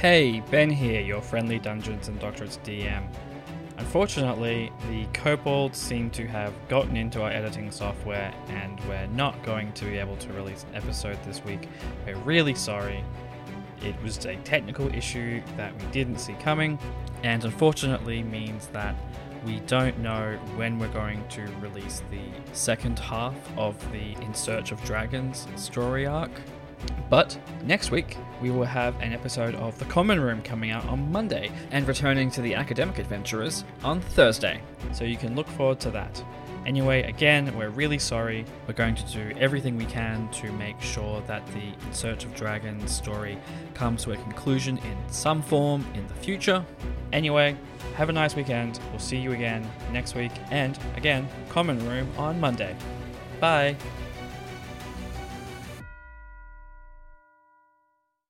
Hey, Ben here, your friendly Dungeons and Doctorates DM. Unfortunately, the kobolds seem to have gotten into our editing software and we're not going to be able to release an episode this week. We're really sorry. It was a technical issue that we didn't see coming, and unfortunately means that we don't know when we're going to release the second half of the In Search of Dragons story arc. But next week, we will have an episode of The Common Room coming out on Monday and returning to the Academic Adventurers on Thursday. So you can look forward to that. Anyway, again, we're really sorry. We're going to do everything we can to make sure that the In Search of Dragons story comes to a conclusion in some form in the future. Anyway, have a nice weekend. We'll see you again next week and again, Common Room on Monday. Bye.